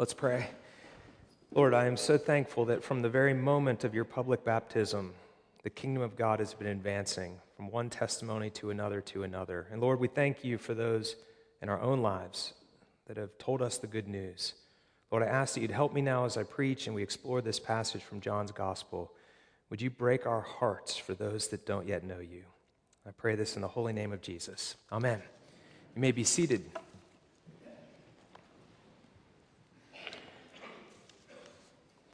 Let's pray. Lord, I am so thankful that from the very moment of your public baptism, the kingdom of God has been advancing from one testimony to another to another. And Lord, we thank you for those in our own lives that have told us the good news. Lord, I ask that you'd help me now as I preach and we explore this passage from John's gospel. Would you break our hearts for those that don't yet know you? I pray this in the holy name of Jesus. Amen. You may be seated.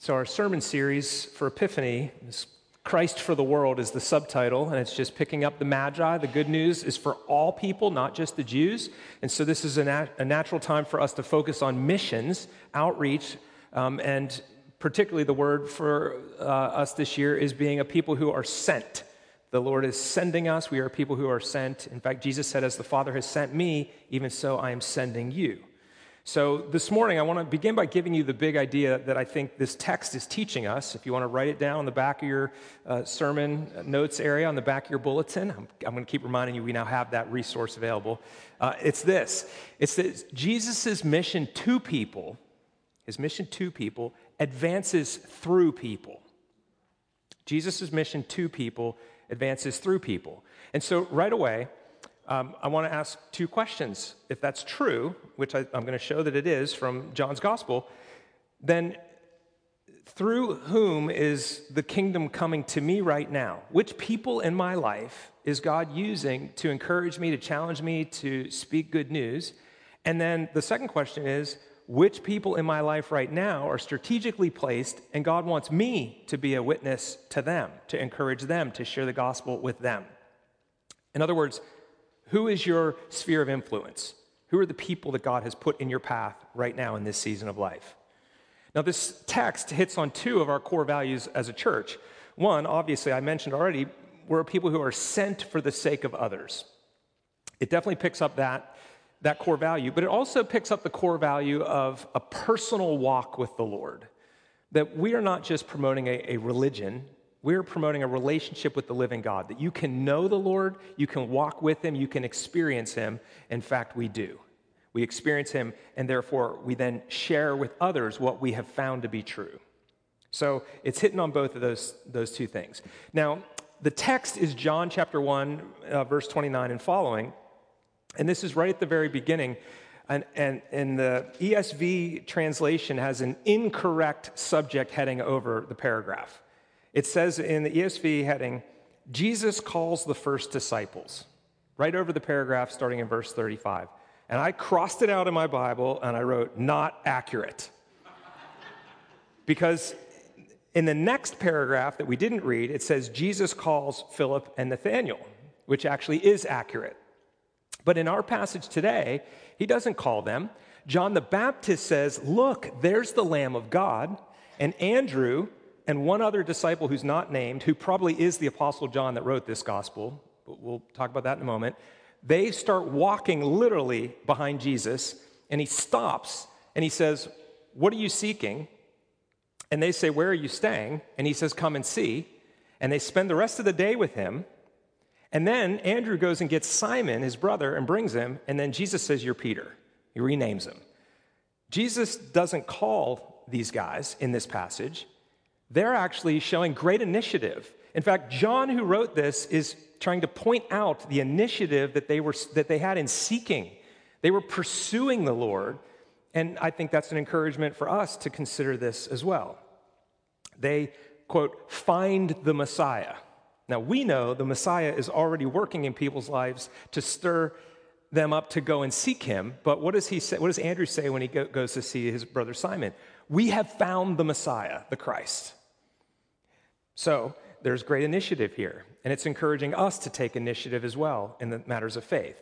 So, our sermon series for Epiphany is Christ for the World is the subtitle, and it's just picking up the Magi. The good news is for all people, not just the Jews. And so, this is a, nat- a natural time for us to focus on missions, outreach, um, and particularly the word for uh, us this year is being a people who are sent. The Lord is sending us. We are people who are sent. In fact, Jesus said, As the Father has sent me, even so I am sending you. So, this morning, I want to begin by giving you the big idea that I think this text is teaching us. If you want to write it down on the back of your uh, sermon notes area, on the back of your bulletin, I'm, I'm, going to keep reminding you we now have that resource available. Uh, it's this it's that Jesus' mission to people, his mission to people, advances through people. Jesus' mission to people advances through people. And so, right away, um, I want to ask two questions. If that's true, which I, I'm going to show that it is from John's gospel, then through whom is the kingdom coming to me right now? Which people in my life is God using to encourage me, to challenge me, to speak good news? And then the second question is, which people in my life right now are strategically placed, and God wants me to be a witness to them, to encourage them, to share the gospel with them? In other words, who is your sphere of influence? Who are the people that God has put in your path right now in this season of life? Now, this text hits on two of our core values as a church. One, obviously, I mentioned already, we're people who are sent for the sake of others. It definitely picks up that, that core value, but it also picks up the core value of a personal walk with the Lord. That we are not just promoting a, a religion, we're promoting a relationship with the living God, that you can know the Lord, you can walk with Him, you can experience Him. In fact, we do. We experience Him, and therefore we then share with others what we have found to be true. So it's hitting on both of those, those two things. Now, the text is John chapter 1, uh, verse 29 and following. And this is right at the very beginning. And, and, and the ESV translation has an incorrect subject heading over the paragraph. It says in the ESV heading, Jesus calls the first disciples, right over the paragraph starting in verse 35. And I crossed it out in my Bible and I wrote, not accurate. because in the next paragraph that we didn't read, it says Jesus calls Philip and Nathanael, which actually is accurate. But in our passage today, he doesn't call them. John the Baptist says, Look, there's the Lamb of God. And Andrew, and one other disciple who's not named, who probably is the Apostle John that wrote this gospel, but we'll talk about that in a moment, they start walking literally behind Jesus, and he stops and he says, What are you seeking? And they say, Where are you staying? And he says, Come and see. And they spend the rest of the day with him. And then Andrew goes and gets Simon, his brother, and brings him. And then Jesus says, You're Peter. He renames him. Jesus doesn't call these guys in this passage they're actually showing great initiative. In fact, John, who wrote this, is trying to point out the initiative that they, were, that they had in seeking. They were pursuing the Lord, and I think that's an encouragement for us to consider this as well. They, quote, find the Messiah. Now, we know the Messiah is already working in people's lives to stir them up to go and seek him, but what does he say? What does Andrew say when he go, goes to see his brother Simon? We have found the Messiah, the Christ. So there's great initiative here, and it's encouraging us to take initiative as well in the matters of faith.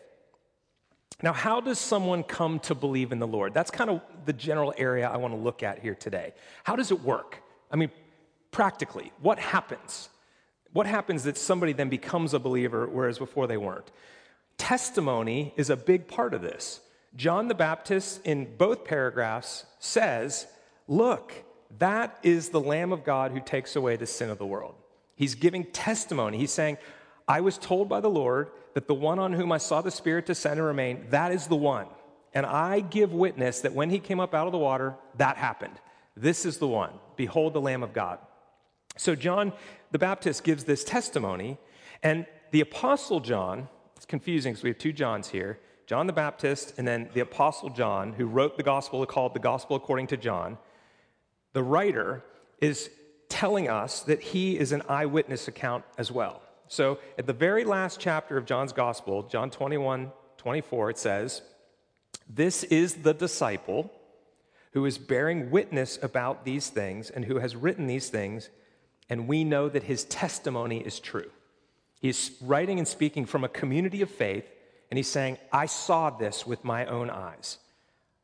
Now, how does someone come to believe in the Lord? That's kind of the general area I want to look at here today. How does it work? I mean, practically, what happens? What happens that somebody then becomes a believer, whereas before they weren't? Testimony is a big part of this. John the Baptist, in both paragraphs, says, Look, that is the Lamb of God who takes away the sin of the world. He's giving testimony. He's saying, I was told by the Lord that the one on whom I saw the Spirit descend and remain, that is the one. and I give witness that when he came up out of the water, that happened. This is the one. Behold the Lamb of God. So John the Baptist gives this testimony, and the Apostle John, it's confusing because we have two Johns here John the Baptist, and then the Apostle John, who wrote the gospel called the Gospel According to John. The writer is telling us that he is an eyewitness account as well. So at the very last chapter of John's gospel, John 21 24, it says, This is the disciple who is bearing witness about these things and who has written these things, and we know that his testimony is true. He's writing and speaking from a community of faith, and he's saying, I saw this with my own eyes.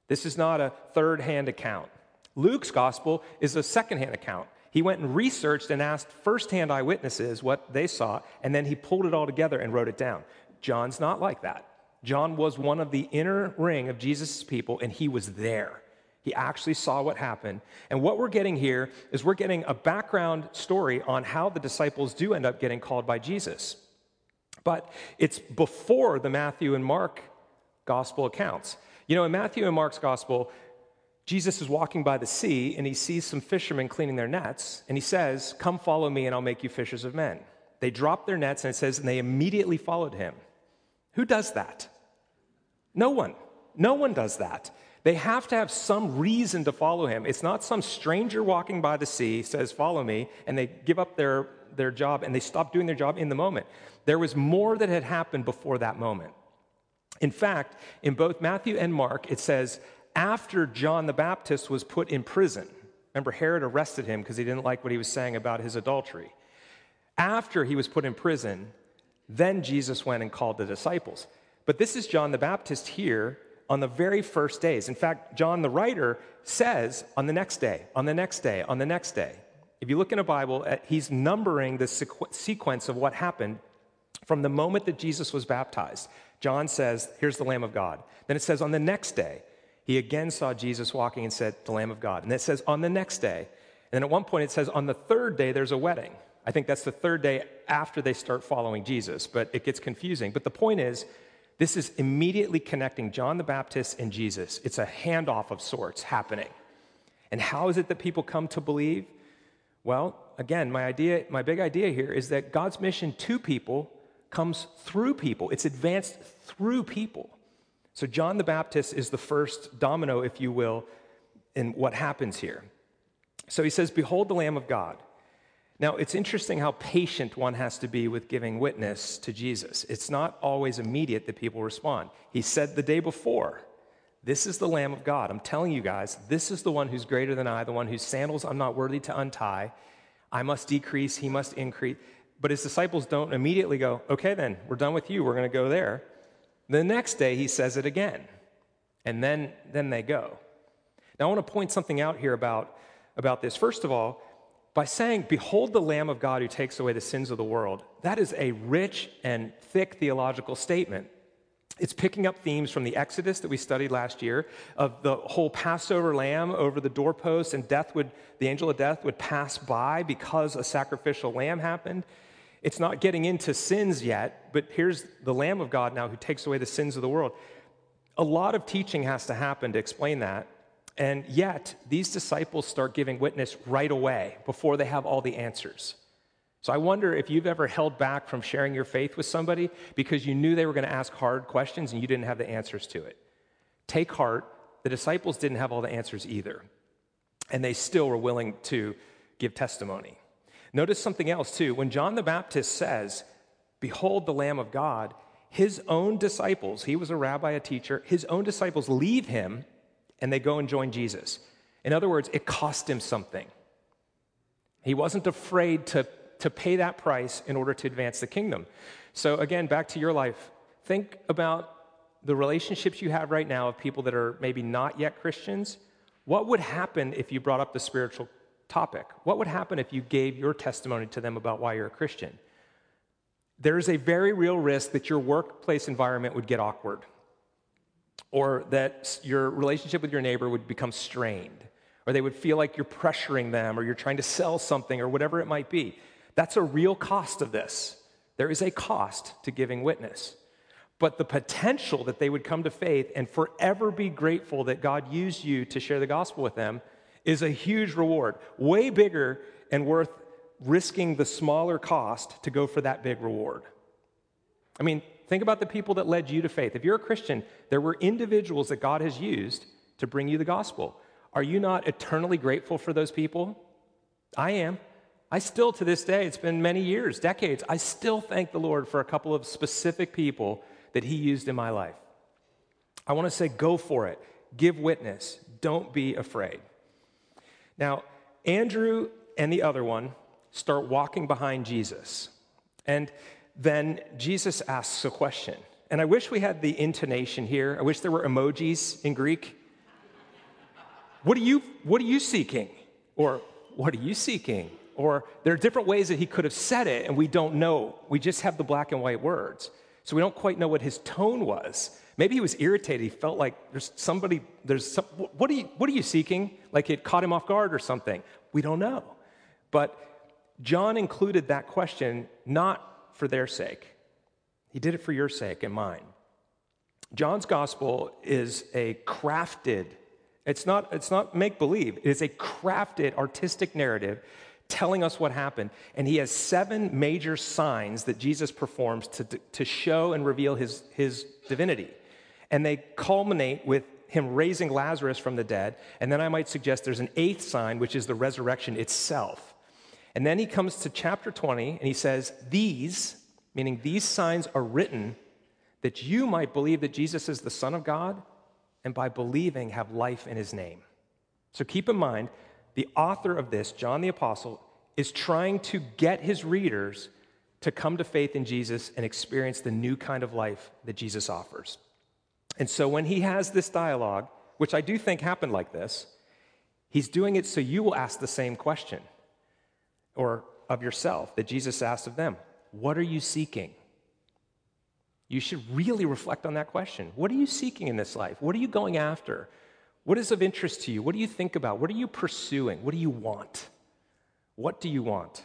This is not a third hand account. Luke's gospel is a secondhand account. He went and researched and asked firsthand eyewitnesses what they saw, and then he pulled it all together and wrote it down. John's not like that. John was one of the inner ring of Jesus' people, and he was there. He actually saw what happened. And what we're getting here is we're getting a background story on how the disciples do end up getting called by Jesus. But it's before the Matthew and Mark gospel accounts. You know, in Matthew and Mark's gospel, Jesus is walking by the sea and he sees some fishermen cleaning their nets, and he says, Come follow me, and I'll make you fishers of men. They drop their nets, and it says, and they immediately followed him. Who does that? No one. No one does that. They have to have some reason to follow him. It's not some stranger walking by the sea says, Follow me, and they give up their, their job and they stop doing their job in the moment. There was more that had happened before that moment. In fact, in both Matthew and Mark, it says, after John the Baptist was put in prison. Remember, Herod arrested him because he didn't like what he was saying about his adultery. After he was put in prison, then Jesus went and called the disciples. But this is John the Baptist here on the very first days. In fact, John the writer says on the next day, on the next day, on the next day. If you look in a Bible, uh, he's numbering the sequence of what happened from the moment that Jesus was baptized. John says, Here's the Lamb of God. Then it says, On the next day, he again saw Jesus walking and said, The Lamb of God. And it says, on the next day. And then at one point it says, on the third day, there's a wedding. I think that's the third day after they start following Jesus, but it gets confusing. But the point is, this is immediately connecting John the Baptist and Jesus. It's a handoff of sorts happening. And how is it that people come to believe? Well, again, my idea, my big idea here is that God's mission to people comes through people. It's advanced through people. So, John the Baptist is the first domino, if you will, in what happens here. So he says, Behold the Lamb of God. Now, it's interesting how patient one has to be with giving witness to Jesus. It's not always immediate that people respond. He said the day before, This is the Lamb of God. I'm telling you guys, this is the one who's greater than I, the one whose sandals I'm not worthy to untie. I must decrease, he must increase. But his disciples don't immediately go, Okay, then, we're done with you, we're going to go there. The next day, he says it again. And then, then they go. Now, I want to point something out here about, about this. First of all, by saying, Behold the Lamb of God who takes away the sins of the world, that is a rich and thick theological statement. It's picking up themes from the Exodus that we studied last year of the whole Passover lamb over the doorpost, and death would, the angel of death would pass by because a sacrificial lamb happened. It's not getting into sins yet, but here's the Lamb of God now who takes away the sins of the world. A lot of teaching has to happen to explain that. And yet, these disciples start giving witness right away before they have all the answers. So I wonder if you've ever held back from sharing your faith with somebody because you knew they were going to ask hard questions and you didn't have the answers to it. Take heart, the disciples didn't have all the answers either. And they still were willing to give testimony. Notice something else, too. When John the Baptist says, Behold the Lamb of God, his own disciples, he was a rabbi, a teacher, his own disciples leave him and they go and join Jesus. In other words, it cost him something. He wasn't afraid to, to pay that price in order to advance the kingdom. So, again, back to your life. Think about the relationships you have right now of people that are maybe not yet Christians. What would happen if you brought up the spiritual topic. What would happen if you gave your testimony to them about why you're a Christian? There is a very real risk that your workplace environment would get awkward, or that your relationship with your neighbor would become strained, or they would feel like you're pressuring them, or you're trying to sell something, or whatever it might be. That's a real cost of this. There is a cost to giving witness. but the potential that they would come to faith and forever be grateful that God used you to share the gospel with them is a huge reward, way bigger and worth risking the smaller cost to go for that big reward. I mean, think about the people that led you to faith. If you're a Christian, there were individuals that God has used to bring you the gospel. Are you not eternally grateful for those people? I am. I still, to this day, it's been many years, decades, I still thank the Lord for a couple of specific people that He used in my life. I want to say, go for it. Give witness. Don't be afraid. Now, Andrew and the other one start walking behind Jesus. And then Jesus asks a question. And I wish we had the intonation here. I wish there were emojis in Greek. What are you, what are you seeking? Or what are you seeking? Or there are different ways that he could have said it, and we don't know. We just have the black and white words. So we don't quite know what his tone was. Maybe he was irritated. He felt like there's somebody, there's some, what are you, what are you seeking? Like it caught him off guard or something. We don't know. But John included that question not for their sake, he did it for your sake and mine. John's gospel is a crafted, it's not, it's not make believe, it is a crafted artistic narrative telling us what happened. And he has seven major signs that Jesus performs to, to show and reveal his, his divinity. And they culminate with him raising Lazarus from the dead. And then I might suggest there's an eighth sign, which is the resurrection itself. And then he comes to chapter 20 and he says, These, meaning these signs are written that you might believe that Jesus is the Son of God and by believing have life in his name. So keep in mind, the author of this, John the Apostle, is trying to get his readers to come to faith in Jesus and experience the new kind of life that Jesus offers. And so when he has this dialogue, which I do think happened like this, he's doing it so you will ask the same question or of yourself that Jesus asked of them What are you seeking? You should really reflect on that question. What are you seeking in this life? What are you going after? What is of interest to you? What do you think about? What are you pursuing? What do you want? What do you want?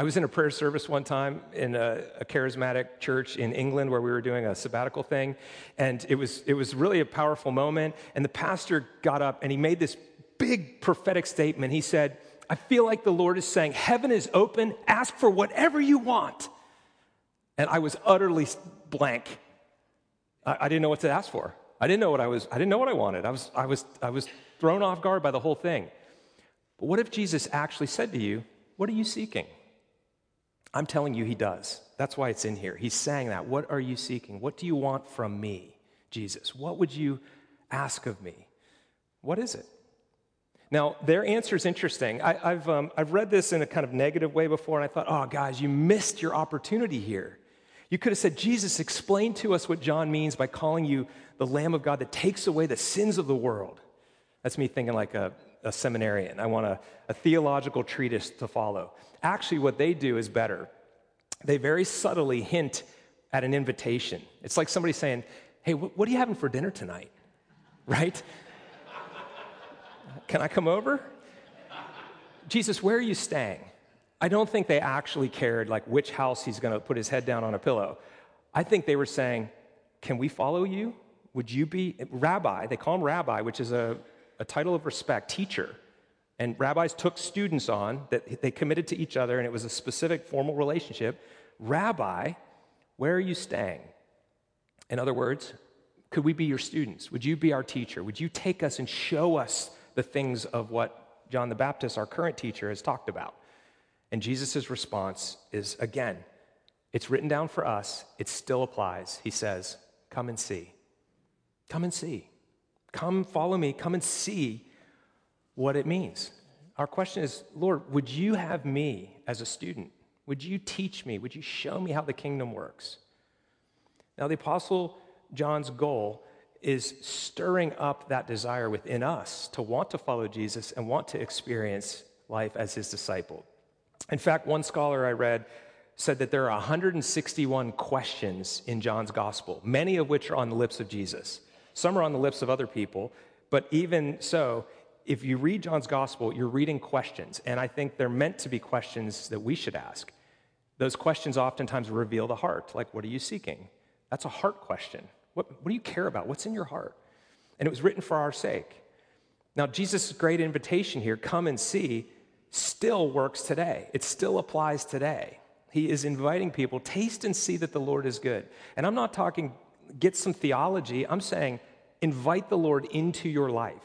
I was in a prayer service one time in a, a, charismatic church in England where we were doing a sabbatical thing, and it was, it was really a powerful moment. And the pastor got up and he made this big prophetic statement. He said, I feel like the Lord is saying, Heaven is open, ask for whatever you want. And I was utterly blank. I, I didn't know what to ask for. I didn't know what I was, I didn't know what I wanted. I was, I was, I was thrown off guard by the whole thing. But what if Jesus actually said to you, What are you seeking? I'm telling you, he does. That's why it's in here. He's saying that. What are you seeking? What do you want from me, Jesus? What would you ask of me? What is it? Now, their answer is interesting. I, have um, I've read this in a kind of negative way before, and I thought, oh, guys, you missed your opportunity here. You could have said, Jesus, explain to us what John means by calling you the Lamb of God that takes away the sins of the world. That's me thinking like a, a seminarian. I want a, a theological treatise to follow. Actually, what they do is better. They very subtly hint at an invitation. It's like somebody saying, Hey, what are you having for dinner tonight? Right? Can I come over? Jesus, where are you staying? I don't think they actually cared like which house he's going to put his head down on a pillow. I think they were saying, "Can we follow you? Would you be rabbi?" They call him rabbi, which is a, a title of respect, teacher. And rabbis took students on that they committed to each other, and it was a specific formal relationship. Rabbi, where are you staying? In other words, could we be your students? Would you be our teacher? Would you take us and show us the things of what John the Baptist, our current teacher, has talked about. And Jesus' response is again, it's written down for us, it still applies. He says, Come and see. Come and see. Come follow me. Come and see what it means. Our question is, Lord, would you have me as a student? Would you teach me? Would you show me how the kingdom works? Now, the Apostle John's goal is stirring up that desire within us to want to follow Jesus and want to experience life as his disciple. In fact, one scholar I read said that there are 161 questions in John's gospel, many of which are on the lips of Jesus. Some are on the lips of other people, but even so, if you read John's gospel, you're reading questions, and I think they're meant to be questions that we should ask. Those questions oftentimes reveal the heart, like, what are you seeking? That's a heart question. What, what do you care about? What's in your heart? And it was written for our sake. Now, Jesus' great invitation here, come and see, still works today. It still applies today. He is inviting people, taste and see that the Lord is good. And I'm not talking get some theology. I'm saying invite the Lord into your life.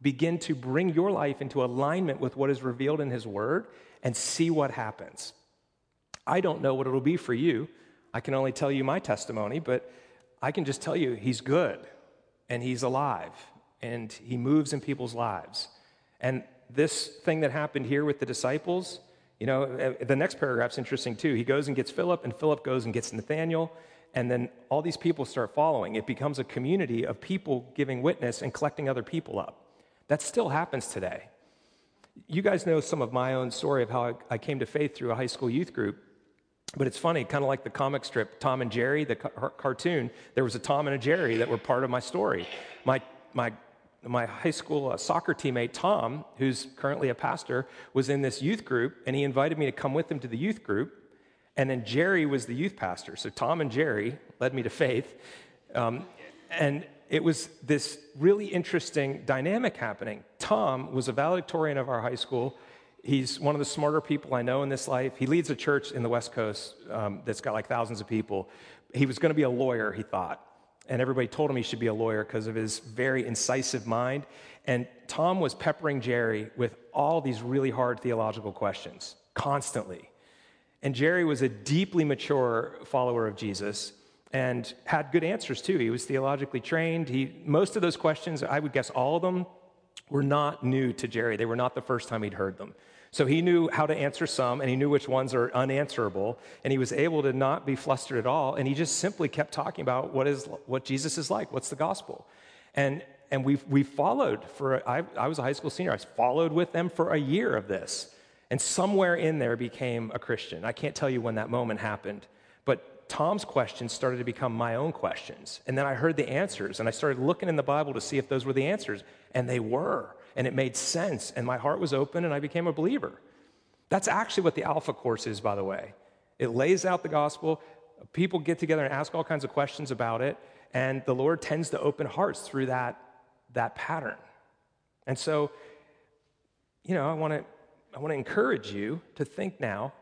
Begin to bring your life into alignment with what is revealed in His Word and see what happens. I don't know what it'll be for you. I can only tell you my testimony, but I can just tell you He's good and He's alive and He moves in people's lives. And this thing that happened here with the disciples, you know, uh, the next paragraph's interesting too. He goes and gets Philip, and Philip goes and gets Nathaniel, and then all these people start following. It becomes a community of people giving witness and collecting other people up. That still happens today. You guys know some of my own story of how I came to faith through a high school youth group. But it's funny, kind of like the comic strip Tom and Jerry, the ca- cartoon, there was a Tom and a Jerry that were part of my story. My, my my high school uh, soccer teammate, Tom, who's currently a pastor, was in this youth group, and he invited me to come with him to the youth group. And then Jerry was the youth pastor. So Tom and Jerry led me to faith. Um, and it was this really interesting dynamic happening. Tom was a valedictorian of our high school. He's one of the smarter people I know in this life. He leads a church in the West Coast um, that's got like thousands of people. He was going to be a lawyer, he thought and everybody told him he should be a lawyer because of his very incisive mind. And Tom was peppering Jerry with all these really hard theological questions constantly. And Jerry was a deeply mature follower of Jesus and had good answers too. He was theologically trained. He, most of those questions, I would guess all of them, were not new to Jerry. They were not the first time he'd heard them. So he knew how to answer some, and he knew which ones are unanswerable, and he was able to not be flustered at all. And he just simply kept talking about what is what Jesus is like, what's the gospel, and and we we followed for. I, I was a high school senior. I followed with them for a year of this, and somewhere in there became a Christian. I can't tell you when that moment happened, but Tom's questions started to become my own questions, and then I heard the answers, and I started looking in the Bible to see if those were the answers, and they were and it made sense, and my heart was open, and I became a believer. That's actually what the Alpha course is, by the way. It lays out the gospel. People get together and ask all kinds of questions about it, and the Lord tends to open hearts through that, that pattern. And so, you know, I want to I want to encourage you to think now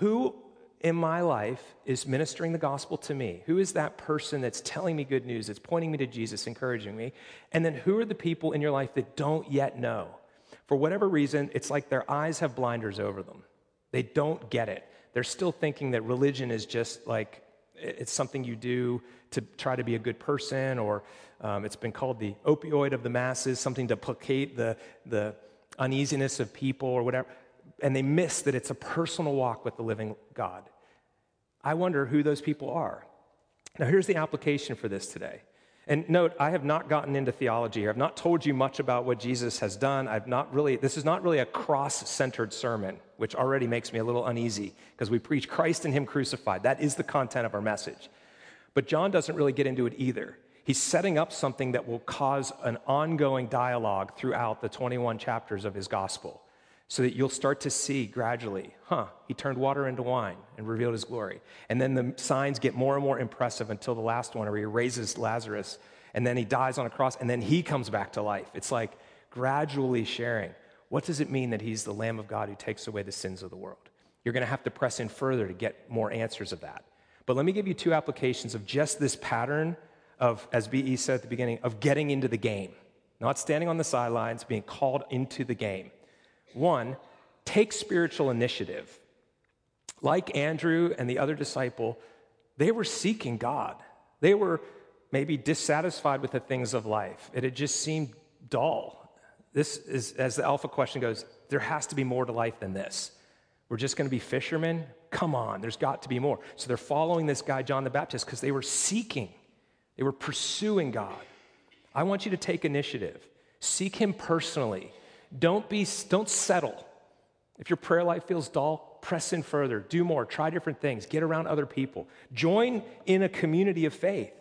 who in my life is ministering the gospel to me? Who is that person that's telling me good news, that's pointing me to Jesus, encouraging me? And then who are the people in your life that don't yet know? For whatever reason, it's like their eyes have blinders over them. They don't get it. They're still thinking that religion is just like it's something you do to try to be a good person, or um, it's been called the opioid of the masses, something to placate the, the uneasiness of people or whatever and they miss that it's a personal walk with the living God. I wonder who those people are. Now, here's the application for this today. And note, I have not gotten into theology here. I've not told you much about what Jesus has done. I've not really, this is not really a cross centered sermon, which already makes me a little uneasy because we preach Christ and Him crucified. That is the content of our message. But John doesn't really get into it either. He's setting up something that will cause an ongoing dialogue throughout the 21 chapters of his gospel so that you'll start to see gradually, huh, he turned water into wine and revealed his glory. And then the signs get more and more impressive until the last one where he raises Lazarus and then he dies on a cross and then he comes back to life. It's like gradually sharing. What does it mean that he's the Lamb of God who takes away the sins of the world? You're going to have to press in further to get more answers of that. But let me give you two applications of just this pattern of, as B.E. said at the beginning, of getting into the game, not standing on the sidelines, being called into the game. One, take spiritual initiative. Like Andrew and the other disciple, they were seeking God. They were maybe dissatisfied with the things of life. It had just seemed dull. This is, as the Alpha question goes, there has to be more to life than this. We're just going to be fishermen? Come on, there's got to be more. So they're following this guy, John the Baptist, because they were seeking, they were pursuing God. I want you to take initiative, seek Him personally. Don't, be, don't settle. If your prayer life feels dull, press in further, do more, try different things, get around other people. Join in a community of faith.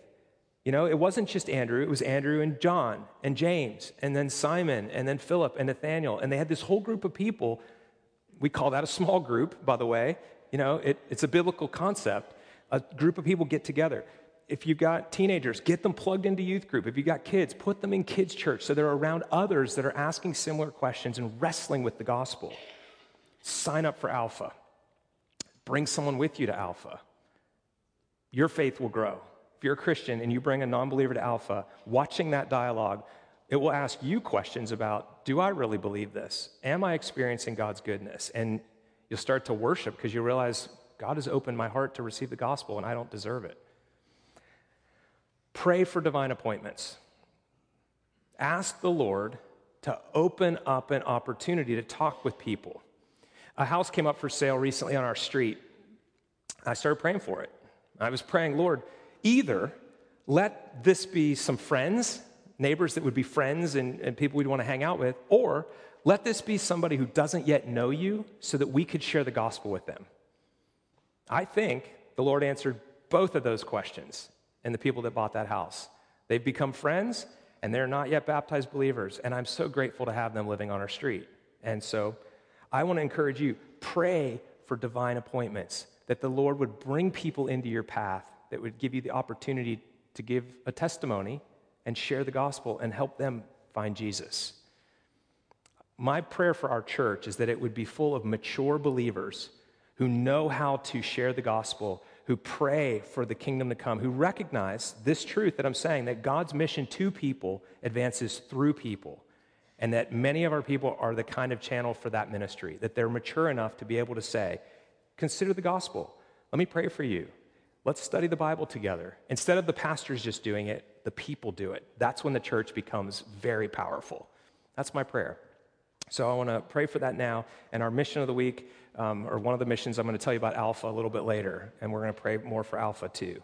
You know, it wasn't just Andrew, it was Andrew and John and James and then Simon and then Philip and Nathaniel. And they had this whole group of people. We call that a small group, by the way. You know, it, it's a biblical concept a group of people get together. If you've got teenagers, get them plugged into youth group. If you've got kids, put them in kids' church so they're around others that are asking similar questions and wrestling with the gospel. Sign up for Alpha. Bring someone with you to Alpha. Your faith will grow. If you're a Christian and you bring a non believer to Alpha, watching that dialogue, it will ask you questions about do I really believe this? Am I experiencing God's goodness? And you'll start to worship because you realize God has opened my heart to receive the gospel and I don't deserve it. Pray for divine appointments. Ask the Lord to open up an opportunity to talk with people. A house came up for sale recently on our street. I started praying for it. I was praying, Lord, either let this be some friends, neighbors that would be friends and, and people we'd want to hang out with, or let this be somebody who doesn't yet know you so that we could share the gospel with them. I think the Lord answered both of those questions in the people that bought that house. They've become friends and they're not yet baptized believers, and I'm so grateful to have them living on our street. And so I want to encourage you pray for divine appointments, that the Lord would bring people into your path that would give you the opportunity to give a testimony and share the gospel and help them find Jesus. My prayer for our church is that it would be full of mature believers who know how to share the gospel, who pray for the kingdom to come, who recognize this truth that I'm saying that God's mission to people advances through people, and that many of our people are the kind of channel for that ministry, that they're mature enough to be able to say, Consider the gospel. Let me pray for you. Let's study the Bible together. Instead of the pastors just doing it, the people do it. That's when the church becomes very powerful. That's my prayer. So I want to pray for that now. And our mission of the week, um, or one of the missions, I'm going to tell you about Alpha a little bit later. And we're going to pray more for Alpha too.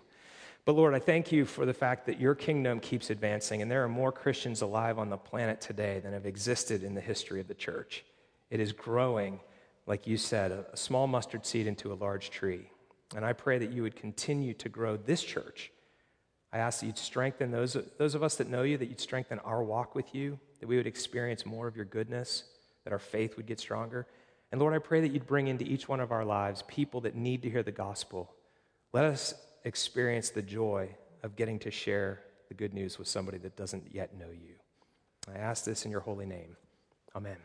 But Lord, I thank you for the fact that your kingdom keeps advancing. And there are more Christians alive on the planet today than have existed in the history of the church. It is growing, like you said, a, small mustard seed into a large tree. And I pray that you would continue to grow this church. I ask that you'd strengthen those, those of us that know you, that you'd strengthen our walk with you, that we would experience more of your goodness, that our faith would get stronger. And Lord, I pray that you'd bring into each one of our lives people that need to hear the gospel. Let us experience the joy of getting to share the good news with somebody that doesn't yet know you. I ask this in your holy name. Amen.